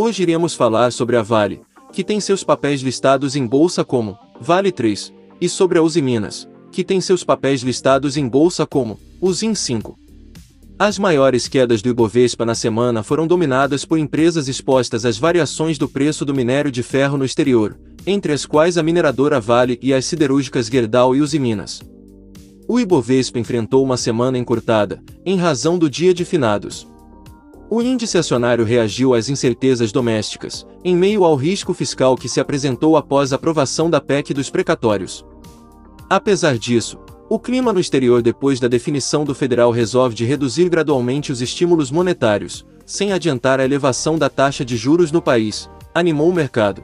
Hoje iremos falar sobre a Vale, que tem seus papéis listados em bolsa como Vale 3, e sobre a Uzi Minas, que tem seus papéis listados em bolsa como Usim 5. As maiores quedas do Ibovespa na semana foram dominadas por empresas expostas às variações do preço do minério de ferro no exterior, entre as quais a mineradora Vale e as siderúrgicas Gerdau e Usiminas. O Ibovespa enfrentou uma semana encurtada, em razão do dia de finados. O índice acionário reagiu às incertezas domésticas, em meio ao risco fiscal que se apresentou após a aprovação da PEC dos precatórios. Apesar disso, o clima no exterior depois da definição do federal resolve de reduzir gradualmente os estímulos monetários, sem adiantar a elevação da taxa de juros no país, animou o mercado.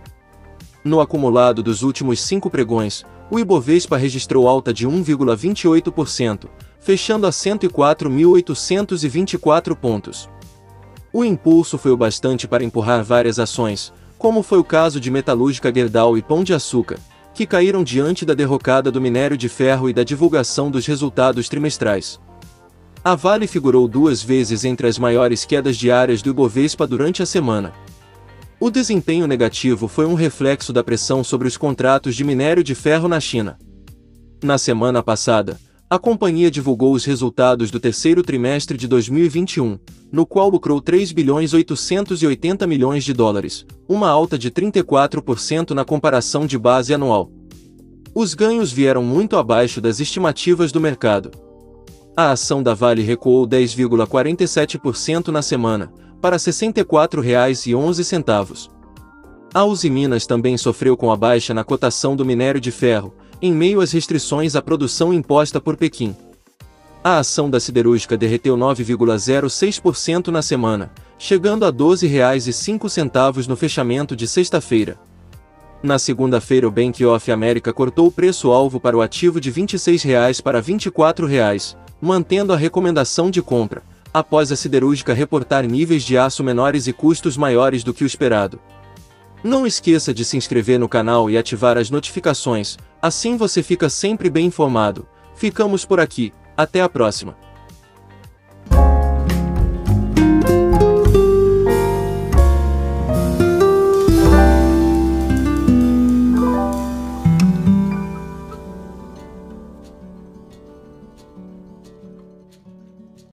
No acumulado dos últimos cinco pregões, o Ibovespa registrou alta de 1,28%, fechando a 104.824 pontos. O impulso foi o bastante para empurrar várias ações, como foi o caso de Metalúrgica Gerdau e Pão de Açúcar, que caíram diante da derrocada do minério de ferro e da divulgação dos resultados trimestrais. A Vale figurou duas vezes entre as maiores quedas diárias do Ibovespa durante a semana. O desempenho negativo foi um reflexo da pressão sobre os contratos de minério de ferro na China. Na semana passada, a companhia divulgou os resultados do terceiro trimestre de 2021, no qual lucrou 3 bilhões 880 milhões de dólares, uma alta de 34% na comparação de base anual. Os ganhos vieram muito abaixo das estimativas do mercado. A ação da Vale recuou 10,47% na semana, para R$ 64,11. A Uzi Minas também sofreu com a baixa na cotação do minério de ferro, em meio às restrições à produção imposta por Pequim. A ação da siderúrgica derreteu 9,06% na semana, chegando a R$ 12,05 no fechamento de sexta-feira. Na segunda-feira o Bank of America cortou o preço-alvo para o ativo de R$ 26,00 para R$ 24,00, mantendo a recomendação de compra, após a siderúrgica reportar níveis de aço menores e custos maiores do que o esperado. Não esqueça de se inscrever no canal e ativar as notificações, assim você fica sempre bem informado. Ficamos por aqui, até a próxima.